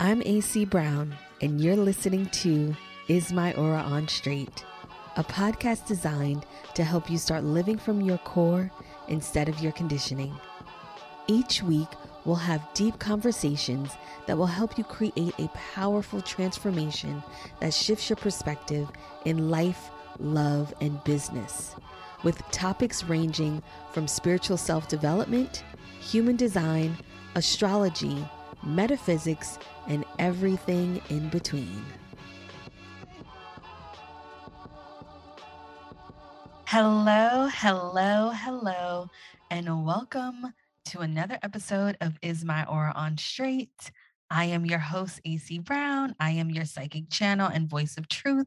I'm AC Brown, and you're listening to Is My Aura on Straight, a podcast designed to help you start living from your core instead of your conditioning. Each week, we'll have deep conversations that will help you create a powerful transformation that shifts your perspective in life, love, and business, with topics ranging from spiritual self development, human design, astrology, metaphysics, and everything in between. Hello, hello, hello, and welcome to another episode of Is My Aura on Straight. I am your host, AC Brown. I am your psychic channel and voice of truth.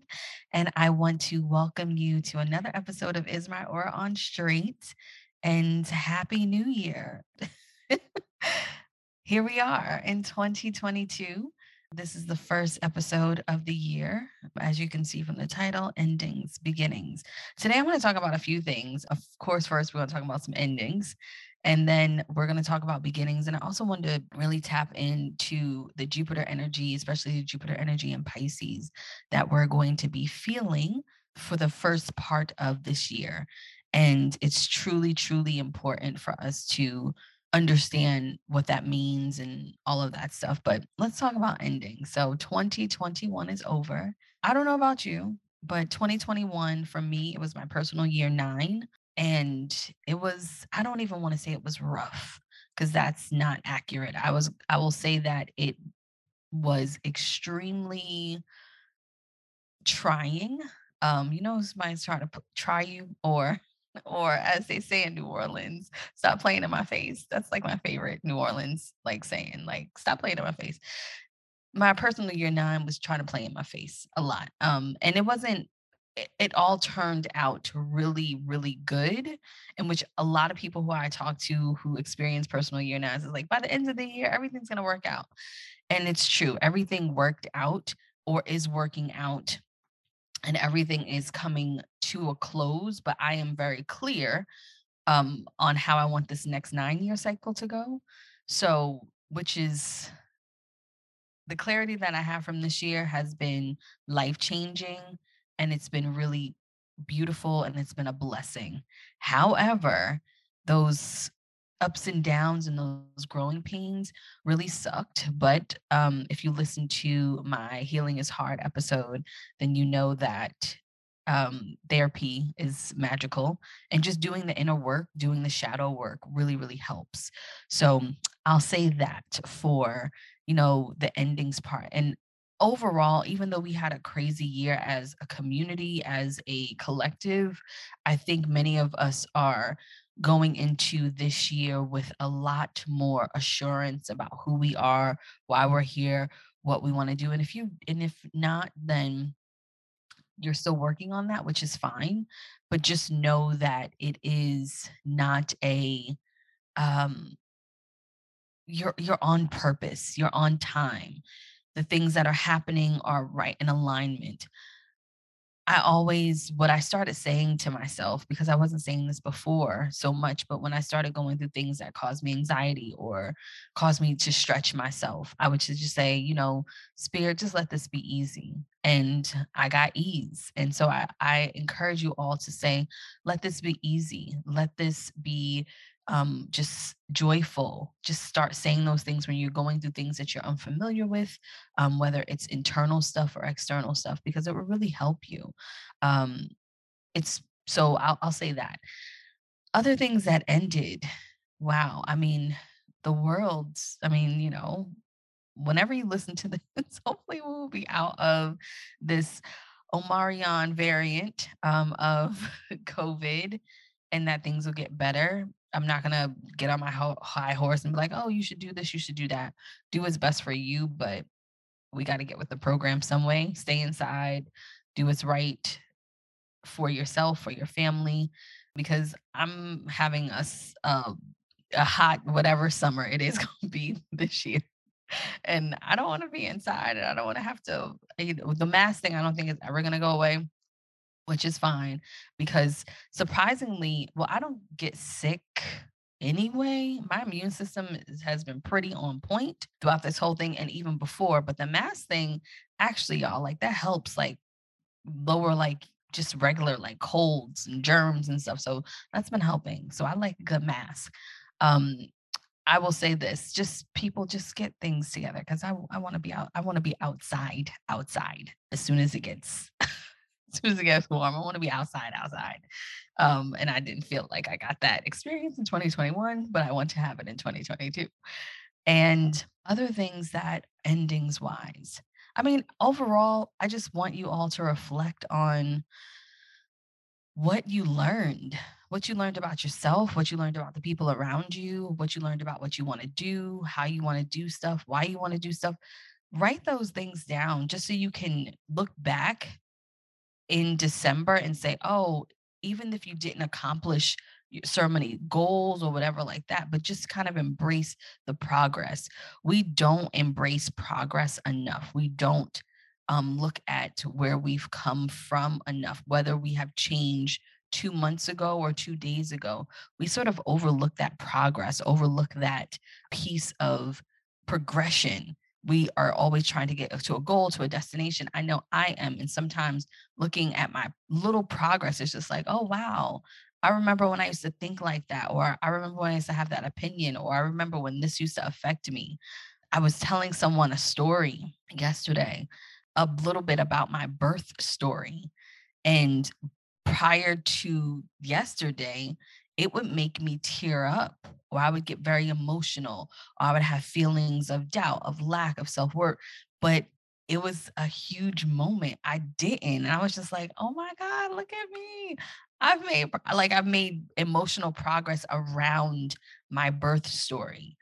And I want to welcome you to another episode of Is My Aura on Straight and Happy New Year. here we are in 2022. This is the first episode of the year. As you can see from the title, Endings, Beginnings. Today, I'm going to talk about a few things. Of course, first, we're going to talk about some endings. And then we're going to talk about beginnings. And I also wanted to really tap into the Jupiter energy, especially the Jupiter energy in Pisces, that we're going to be feeling for the first part of this year. And it's truly, truly important for us to understand what that means and all of that stuff. But let's talk about ending. So 2021 is over. I don't know about you, but 2021 for me, it was my personal year nine. And it was, I don't even want to say it was rough because that's not accurate. I was, I will say that it was extremely trying. Um, you know, somebody's trying to try you or or as they say in New Orleans, stop playing in my face. That's like my favorite New Orleans like saying, like stop playing in my face. My personal year nine was trying to play in my face a lot. Um, and it wasn't it, it all turned out really, really good. In which a lot of people who I talk to who experience personal year nines is like, by the end of the year, everything's gonna work out. And it's true, everything worked out or is working out and everything is coming to a close, but I am very clear um, on how I want this next nine year cycle to go. So, which is the clarity that I have from this year has been life changing and it's been really beautiful and it's been a blessing. However, those ups and downs and those growing pains really sucked. But um, if you listen to my Healing is Hard episode, then you know that um, therapy is magical. And just doing the inner work, doing the shadow work really, really helps. So I'll say that for, you know, the endings part. And overall, even though we had a crazy year as a community, as a collective, I think many of us are going into this year with a lot more assurance about who we are, why we're here, what we want to do. And if you and if not, then you're still working on that, which is fine. But just know that it is not a um you're you're on purpose, you're on time. The things that are happening are right in alignment. I always, what I started saying to myself, because I wasn't saying this before so much, but when I started going through things that caused me anxiety or caused me to stretch myself, I would just say, you know, spirit, just let this be easy. And I got ease. And so I, I encourage you all to say, let this be easy. Let this be um, just joyful. Just start saying those things when you're going through things that you're unfamiliar with, um, whether it's internal stuff or external stuff, because it will really help you. Um, it's so I'll, I'll say that. Other things that ended, wow. I mean, the world's, I mean, you know, whenever you listen to this, hopefully we'll be out of this Omicron variant um, of COVID and that things will get better. I'm not gonna get on my high horse and be like, "Oh, you should do this, you should do that." Do what's best for you, but we got to get with the program some way. Stay inside, do what's right for yourself, for your family, because I'm having a uh, a hot whatever summer it is to be this year. And I don't want to be inside and I don't want to have to, you know, the mask thing, I don't think is ever to go away which is fine because surprisingly, well, I don't get sick anyway. My immune system has been pretty on point throughout this whole thing and even before. But the mask thing, actually, y'all, like that helps like lower like just regular like colds and germs and stuff. So that's been helping. So I like a good mask. Um, I will say this, just people just get things together because I, I want to be out, I want to be outside, outside as soon as it gets as soon as it gets warm. I want to be outside, outside. Um, and I didn't feel like I got that experience in 2021, but I want to have it in 2022. And other things that endings wise. I mean, overall, I just want you all to reflect on what you learned, what you learned about yourself, what you learned about the people around you, what you learned about what you want to do, how you want to do stuff, why you want to do stuff. Write those things down just so you can look back in December and say, oh, even if you didn't accomplish so many goals or whatever like that, but just kind of embrace the progress. We don't embrace progress enough. We don't um, look at where we've come from enough, whether we have changed two months ago or two days ago. We sort of overlook that progress, overlook that piece of progression we are always trying to get to a goal, to a destination. I know I am. And sometimes looking at my little progress is just like, oh, wow. I remember when I used to think like that, or I remember when I used to have that opinion, or I remember when this used to affect me. I was telling someone a story yesterday, a little bit about my birth story. And prior to yesterday, it would make me tear up or I would get very emotional or I would have feelings of doubt, of lack of self worth. But it was a huge moment. I didn't. And I was just like, oh my God, look at me. I've made like I've made emotional progress around my birth story.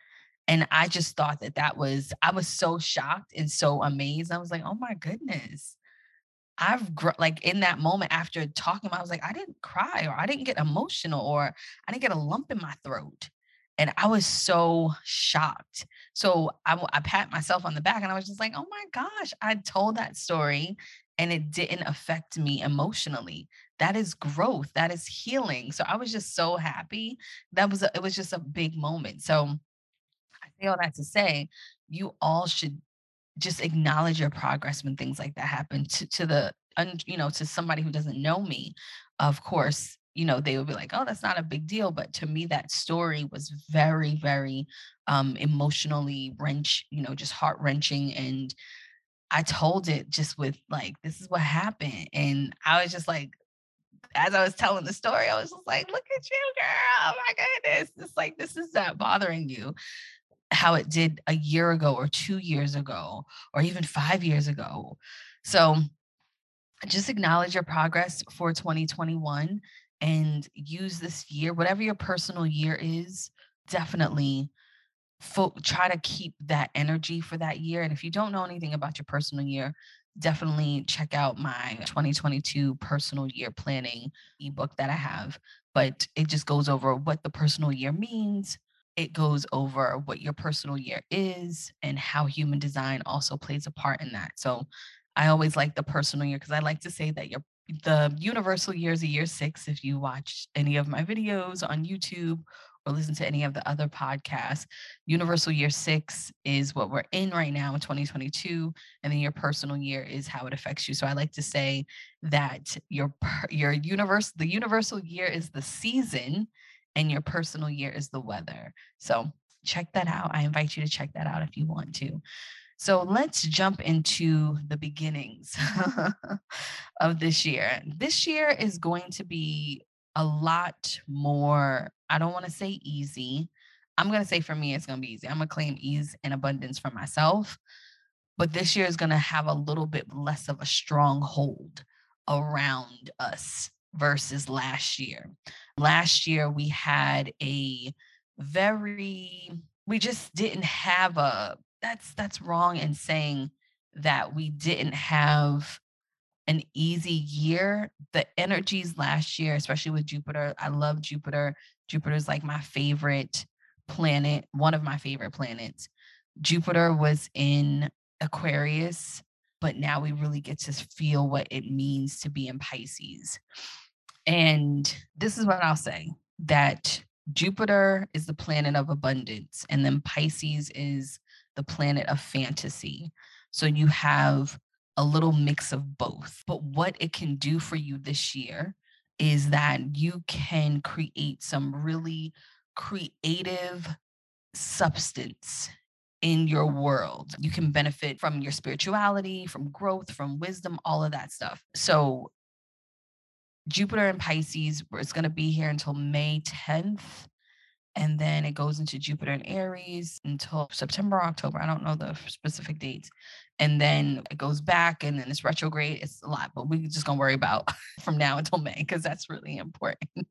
And I just thought that that was, I was so shocked and so amazed. I was like, oh my goodness. I've gr- like in that moment after talking I was like, I didn't cry or I didn't get emotional or I didn't get a lump in my throat. And I was so shocked. So I, I pat myself on the back and I was just like, oh my gosh, I told that story and it didn't affect me emotionally. That is growth. That is healing. So I was just so happy. That was, a, it was just a big moment. So I say all that to say, you all should just acknowledge your progress when things like that happen to, to the, you know, to somebody who doesn't know me. Of course, you know, they would be like, oh, that's not a big deal. But to me, that story was very, very um, emotionally wrench, you know, just heart wrenching. And I told it just with like, this is what happened. And I was just like, as I was telling the story, I was just like, look at you, girl. Oh my goodness. It's like, this is not bothering you how it did a year ago or two years ago or even five years ago. So just acknowledge your progress for 2021 and use this year, whatever your personal year is, definitely fo- try to keep that energy for that year. And if you don't know anything about your personal year, definitely check out my 2022 personal year planning ebook that I have. But it just goes over what the personal year means. It goes over what your personal year is and how human design also plays a part in that. So I always like the personal year because I like to say that your the universal year is a year six. If you watch any of my videos on YouTube or listen to any of the other podcasts, universal year six is what we're in right now in 2022, and then your personal year is how it affects you. So I like to say that your your universe, the universal year is the season, and your personal year is the weather. So check that out. I invite you to check that out if you want to. So let's jump into the beginnings of this year. This year is going to be a lot more, I don't want to say easy. I'm going to say for me, it's going to be easy. I'm going to claim ease and abundance for myself. But this year is going to have a little bit less of a stronghold around us versus last year. Last year, we had a very, we just didn't have a that's that's wrong in saying that we didn't have an easy year. The energies last year, especially with Jupiter, I love Jupiter. Jupiter's like my favorite planet, one of my favorite planets. Jupiter was in Aquarius, but now we really get to feel what it means to be in Pisces. And this is what I'll say that Jupiter is the planet of abundance, and then Pisces is the planet of fantasy. So you have a little mix of both. But what it can do for you this year is that you can create some really creative substance in your world. You can benefit from your spirituality, from growth, from wisdom, all of that stuff. So, Jupiter and Pisces, it's going to be here until May 10th. And then it goes into Jupiter and Aries until September, October. I don't know the specific dates. And then it goes back and then it's retrograde. It's a lot, but we're just going to worry about from now until May because that's really important.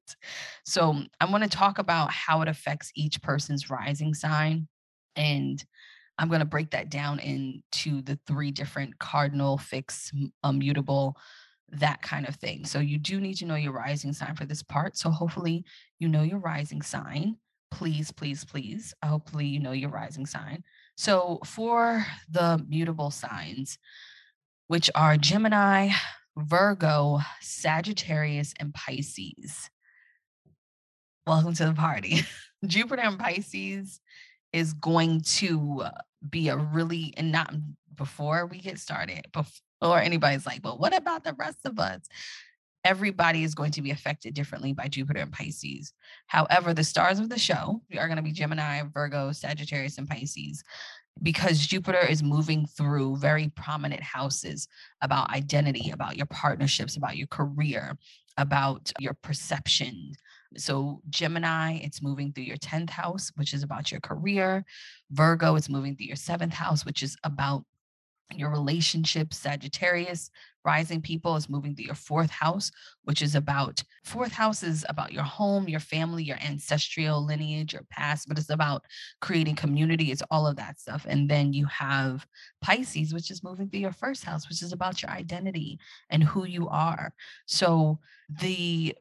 So I want to talk about how it affects each person's rising sign. And I'm going to break that down into the three different cardinal, fixed, immutable, uh, that kind of thing. So you do need to know your rising sign for this part. So hopefully you know your rising sign please, please, please. Uh, hopefully, you know your rising sign. So, for the mutable signs, which are Gemini, Virgo, Sagittarius, and Pisces, welcome to the party. Jupiter and Pisces is going to uh, be a really, and not before we get started, before anybody's like, but what about the rest of us? everybody is going to be affected differently by Jupiter and Pisces. However, the stars of the show are going to be Gemini, Virgo, Sagittarius, and Pisces because Jupiter is moving through very prominent houses about identity, about your partnerships, about your career, about your perception. So, Gemini, it's moving through your 10th house, which is about your career. Virgo, it's moving through your seventh house, which is about your relationships, Sagittarius, rising people is moving to your fourth house, which is about fourth house is about your home, your family, your ancestral lineage, your past, but it's about creating community. It's all of that stuff. And then you have Pisces, which is moving through your first house, which is about your identity and who you are. So the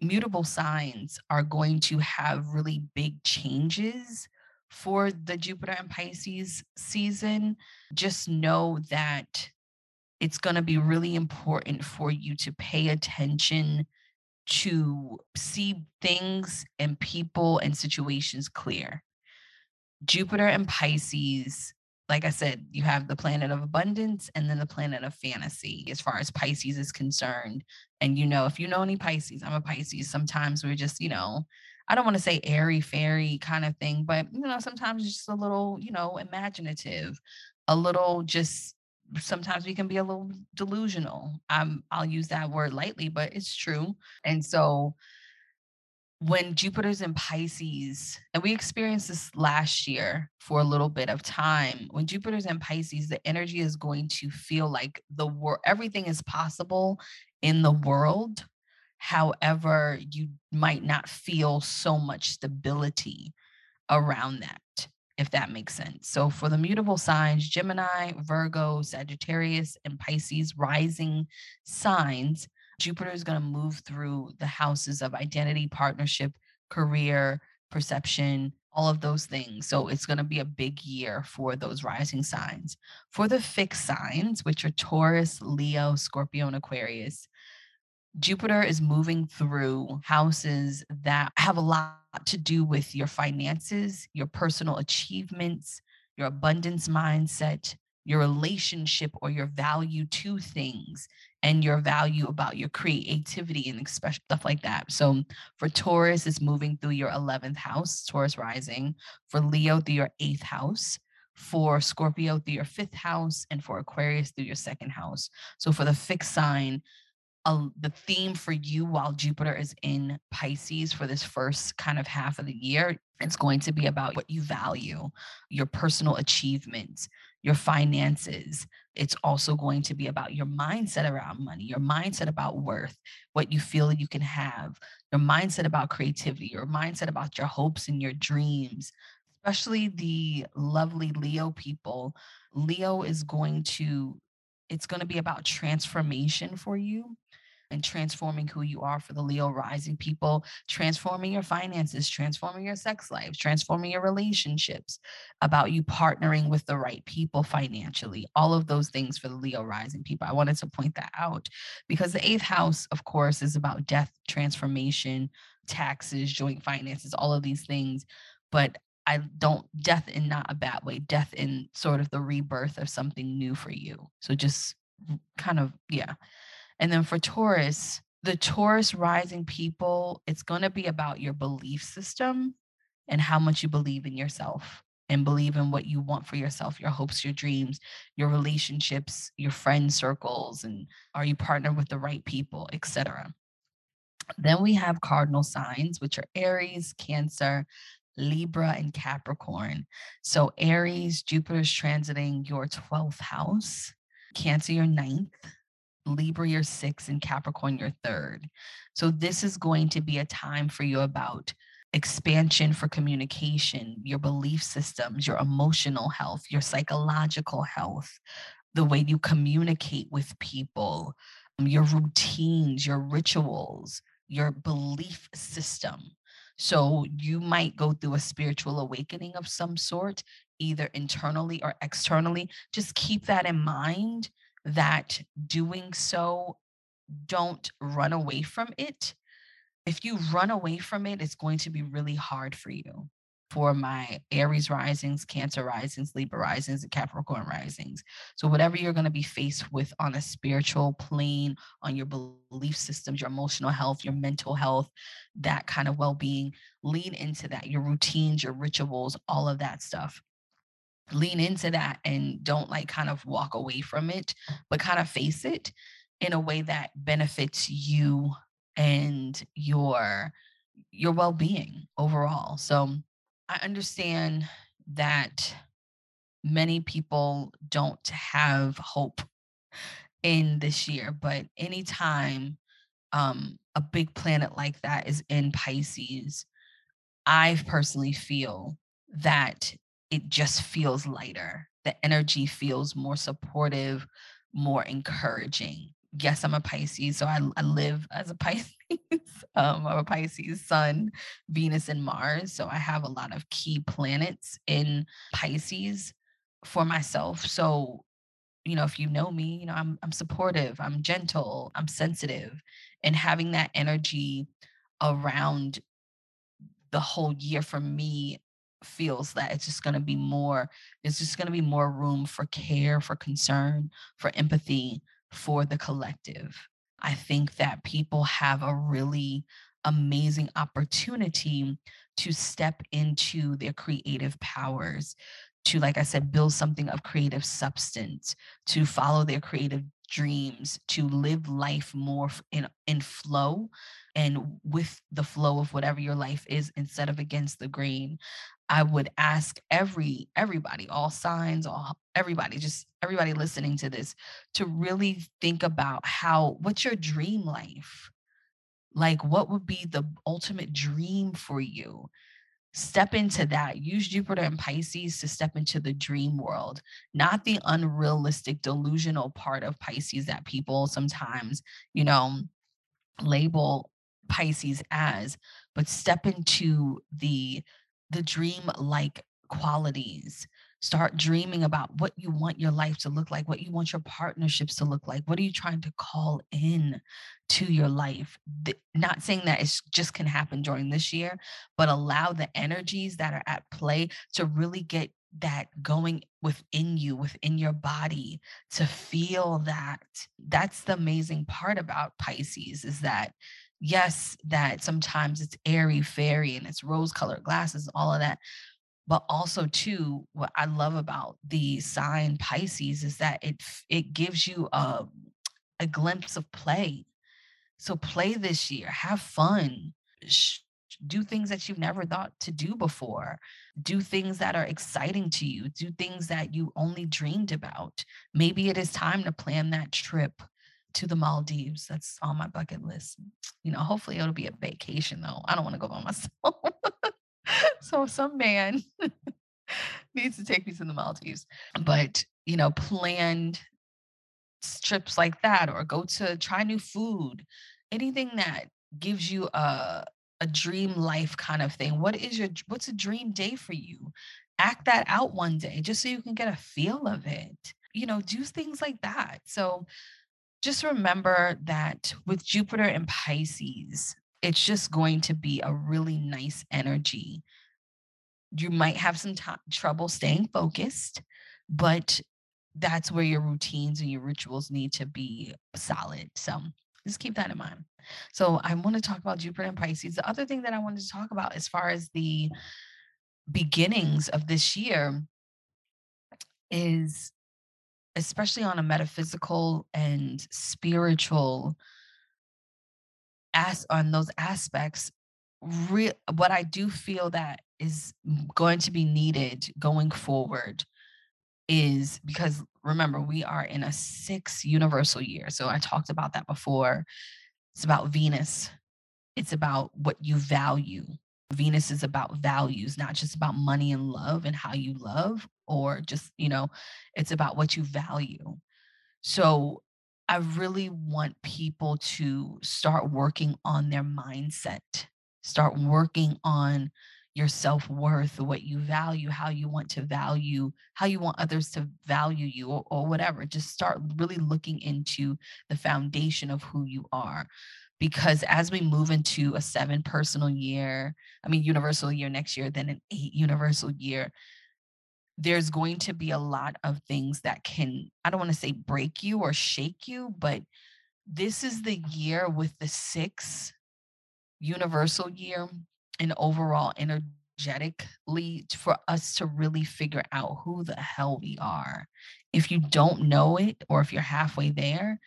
mutable signs are going to have really big changes for the Jupiter and Pisces season, just know that it's going to be really important for you to pay attention to see things and people and situations clear. Jupiter and Pisces, like I said, you have the planet of abundance and then the planet of fantasy as far as Pisces is concerned. And you know, if you know any Pisces, I'm a Pisces. Sometimes we're just, you know, I don't want to say airy fairy kind of thing, but you know, sometimes just a little, you know, imaginative, a little just sometimes we can be a little delusional. Um, I'll use that word lightly, but it's true. And so when Jupiter's in Pisces, and we experienced this last year for a little bit of time, when Jupiter's in Pisces, the energy is going to feel like the world, everything is possible in the world However, you might not feel so much stability around that, if that makes sense. So, for the mutable signs, Gemini, Virgo, Sagittarius, and Pisces rising signs, Jupiter is going to move through the houses of identity, partnership, career, perception, all of those things. So it's going to be a big year for those rising signs. For the fixed signs, which are Taurus, Leo, Scorpio, and Aquarius, Jupiter is moving through houses that have a lot to do with your finances, your personal achievements, your abundance mindset, your relationship or your value to things, and your value about your creativity and stuff like that. So for Taurus, it's moving through your 11th house, Taurus rising. For Leo, through your eighth house for Scorpio through your fifth house, and for Aquarius through your second house. So for the fixed sign, a, the theme for you while Jupiter is in Pisces for this first kind of half of the year. It's going to be about what you value, your personal achievements, your finances. It's also going to be about your mindset around money, your mindset about worth, what you feel you can have, your mindset about creativity, your mindset about your hopes and your dreams, especially the lovely Leo people. Leo is going to it's going to be about transformation for you and transforming who you are for the Leo rising people, transforming your finances, transforming your sex life, transforming your relationships, about you partnering with the right people financially, all of those things for the Leo rising people. I wanted to point that out because the eighth house, of course, is about death, transformation, taxes, joint finances, all of these things. But I don't death in not a bad way, death in sort of the rebirth of something new for you. So just kind of, yeah. And then for Taurus, the Taurus rising people, it's going to be about your belief system and how much you believe in yourself and believe in what you want for yourself, your hopes, your dreams, your relationships, your friend circles, and are you partnered with the right people, etc. Then we have cardinal signs, which are Aries, Cancer, Libra, and Capricorn. So Aries, Jupiter's transiting your 12th house, Cancer, your ninth, Libra, your sixth, and Capricorn, your third. So this is going to be a time for you about expansion for communication, your belief systems, your emotional health, your psychological health, the way you communicate with people, your routines, your rituals, your belief system. Mm-hmm. So you might go through a spiritual awakening of some sort, either internally or externally. Just keep that in mind that doing so, don't run away from it. If you run away from it, it's going to be really hard for you. For my Aries risings, Cancer risings, Libra risings, and Capricorn risings. So, whatever you're going to be faced with on a spiritual plane, on your belief systems, your emotional health, your mental health, that kind of well being, lean into that, your routines, your rituals, all of that stuff lean into that and don't like kind of walk away from it, but kind of face it in a way that benefits you and your your well-being overall. So I understand that many people don't have hope in this year, but anytime um, a big planet like that is in Pisces, I personally feel that it just feels lighter. The energy feels more supportive, more encouraging. Yes, I'm a Pisces, so I, I live as a Pisces. Um, I'm a Pisces Sun, Venus, and Mars. So I have a lot of key planets in Pisces for myself. So, you know, if you know me, you know, I'm I'm supportive, I'm gentle, I'm sensitive, and having that energy around the whole year for me feels that it's just going to be more there's just going to be more room for care for concern for empathy for the collective i think that people have a really amazing opportunity to step into their creative powers to like i said build something of creative substance to follow their creative dreams to live life more in in flow and with the flow of whatever your life is instead of against the grain. I would ask every everybody, all signs, all everybody, just everybody listening to this, to really think about how what's your dream life? Like what would be the ultimate dream for you? Step into that. Use Jupiter and Pisces to step into the dream world, not the unrealistic, delusional part of Pisces that people sometimes, you know, label Pisces as, but step into the the dream like qualities. Start dreaming about what you want your life to look like, what you want your partnerships to look like. What are you trying to call in to your life? Not saying that it just can happen during this year, but allow the energies that are at play to really get that going within you, within your body, to feel that. That's the amazing part about Pisces is that yes, that sometimes it's airy fairy and it's rose colored glasses, all of that. But also, too, what I love about the sign Pisces is that it it gives you a, a glimpse of play. So play this year, have fun, do things that you've never thought to do before, do things that are exciting to you, do things that you only dreamed about. Maybe it is time to plan that trip to the Maldives. That's on my bucket list. You know, hopefully it'll be a vacation though. I don't want to go by myself. So some man needs to take me to the Maldives. But, you know, planned trips like that or go to try new food, anything that gives you a a dream life kind of thing. What is your what's a dream day for you? Act that out one day just so you can get a feel of it. You know, do things like that. So just remember that with Jupiter and Pisces, it's just going to be a really nice energy. You might have some t- trouble staying focused, but that's where your routines and your rituals need to be solid. So just keep that in mind. So I want to talk about Jupiter and Pisces. The other thing that I wanted to talk about as far as the beginnings of this year is especially on a metaphysical and spiritual as on those aspects what i do feel that is going to be needed going forward is because remember we are in a six universal year so i talked about that before. It's about venus. It's about what you value. Venus is about values not just about money and love and how you love or just you know it's about what you value. So I really want people to start working on their mindset, start working on your self worth, what you value, how you want to value, how you want others to value you, or, or, whatever. Just start really looking into the foundation of who you are. Because as we move into a seven personal year, I mean, universal year next year, then an eight universal year, there's going to be a lot of things that can, I don't want to say break you or shake you, but this is the year with the six universal year and overall energetically for us to really figure out who the hell we are. If you don't know it, or if you're halfway there,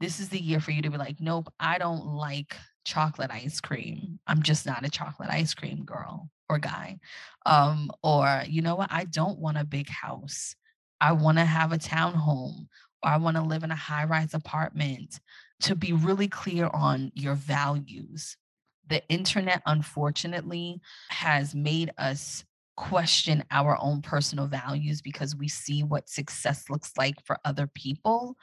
this is the year for you to be like, nope, I don't like chocolate ice cream. I'm just not a chocolate ice cream girl or guy. Um, or, you know what? I don't want a big house. I want to have a townhome or I want to live in a high rise apartment to be really clear on your values. The internet, unfortunately, has made us question our own personal values because we see what success looks like for other people.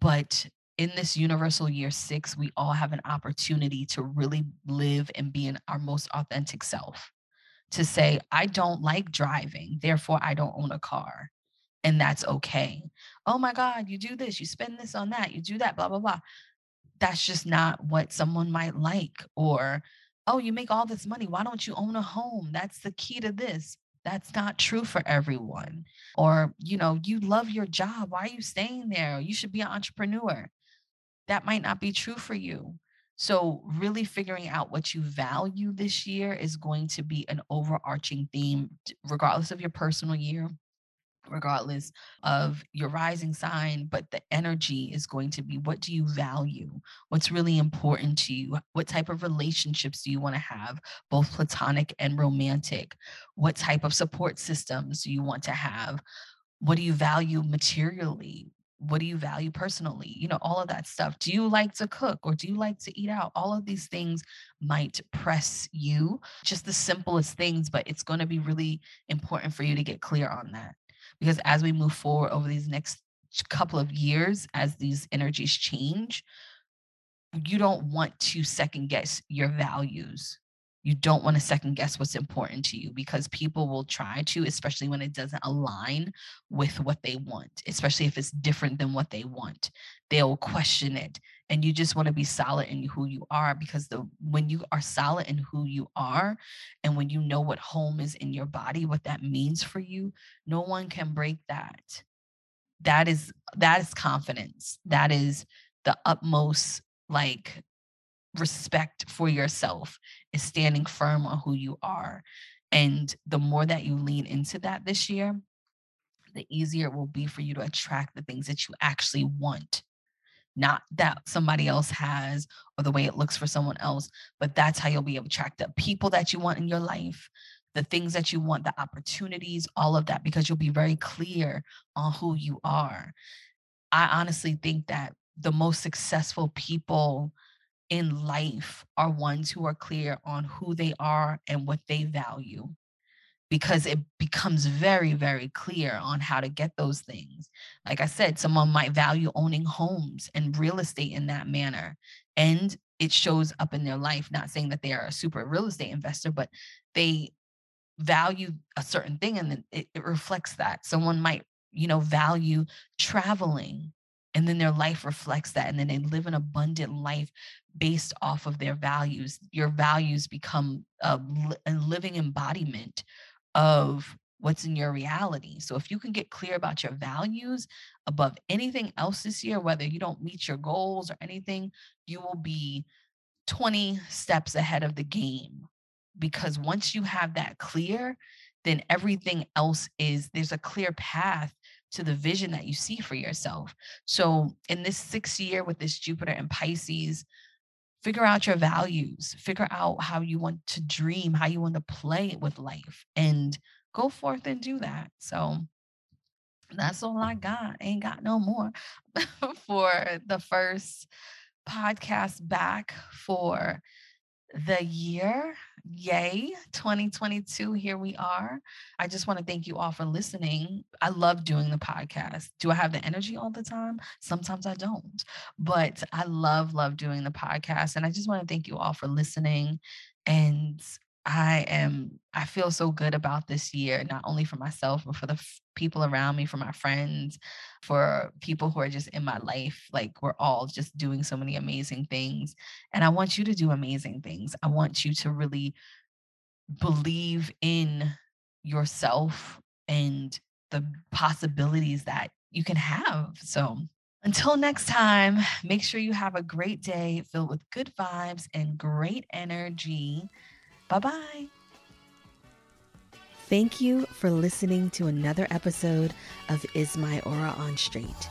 But in this universal year six, we all have an opportunity to really live and be in our most authentic self. To say, I don't like driving, therefore I don't own a car. And that's okay. Oh my God, you do this, you spend this on that, you do that, blah, blah, blah. That's just not what someone might like. Or, oh, you make all this money. Why don't you own a home? That's the key to this. That's not true for everyone. Or, you know, you love your job. Why are you staying there? You should be an entrepreneur that might not be true for you. So, really figuring out what you value this year is going to be an overarching theme, regardless of your personal year, regardless of your rising sign. But the energy is going to be what do you value? What's really important to you? What type of relationships do you want to have, both platonic and romantic? What type of support systems do you want to have? What do you value materially? what do you value personally you know all of that stuff do you like to cook or do you like to eat out all of these things might press you just the simplest things but it's going to be really important for you to get clear on that because as we move forward over these next couple of years as these energies change you don't want to second guess your values you don't want to second guess what's important to you because people will try to, especially when it doesn't align with what they want, especially if it's different than what they want. They'll question it. And you just want to be solid in who you are because the when you are solid in who you are and when you know what home is in your body, what that means for you, no one can break that. That is that is confidence. That is the utmost like respect for yourself is standing firm on who you are. And the more that you lean into that this year, the easier it will be for you to attract the things that you actually want. Not that somebody else has or the way it looks for someone else, but that's how you'll be able to the people that you want in your life, the things that you want, the opportunities, all of that, because you'll be very clear on who you are. I honestly think that the most successful people in life are ones who are clear on who they are and what they value because it becomes very very clear on how to get those things like i said someone might value owning homes and real estate in that manner and it shows up in their life not saying that they are a super real estate investor but they value a certain thing and it, it reflects that someone might you know value traveling and then their life reflects that and then they live an abundant life based off of their values. Your values become a, a living embodiment of what's in your reality. So if you can get clear about your values above anything else this year, whether you don't meet your goals or anything, you will be 20 steps ahead of the game. Because once you have that clear, then everything else is there's a clear path to the vision that you see for yourself. So in this sixth year with this Jupiter and Pisces, figure out your values, figure out how you want to dream, how you want to play with life, and go forth and do that. So that's all I got. Ain't got no more for the first podcast back for the year. Yay, 2022. Here we are. I just want to thank you all for listening. I love doing the podcast. Do I have the energy all the time? Sometimes I don't, but I love, love doing the podcast. And I just want to thank you all for listening. And I am, I feel so good about this year, not only for myself, but for the f- people around me, for my friends, for people who are just in my life. Like we're all just doing so many amazing things. And I want you to do amazing things. I want you to really believe in yourself and the possibilities that you can have. So, until next time, make sure you have a great day filled with good vibes and great energy. Bye bye. Thank you for listening to another episode of Is My Aura on Straight.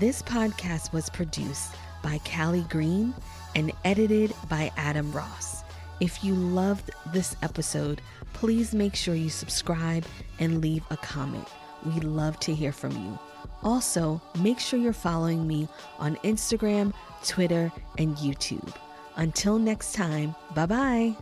This podcast was produced by Callie Green and edited by Adam Ross. If you loved this episode, please make sure you subscribe and leave a comment. We love to hear from you. Also, make sure you're following me on Instagram, Twitter, and YouTube. Until next time, bye bye.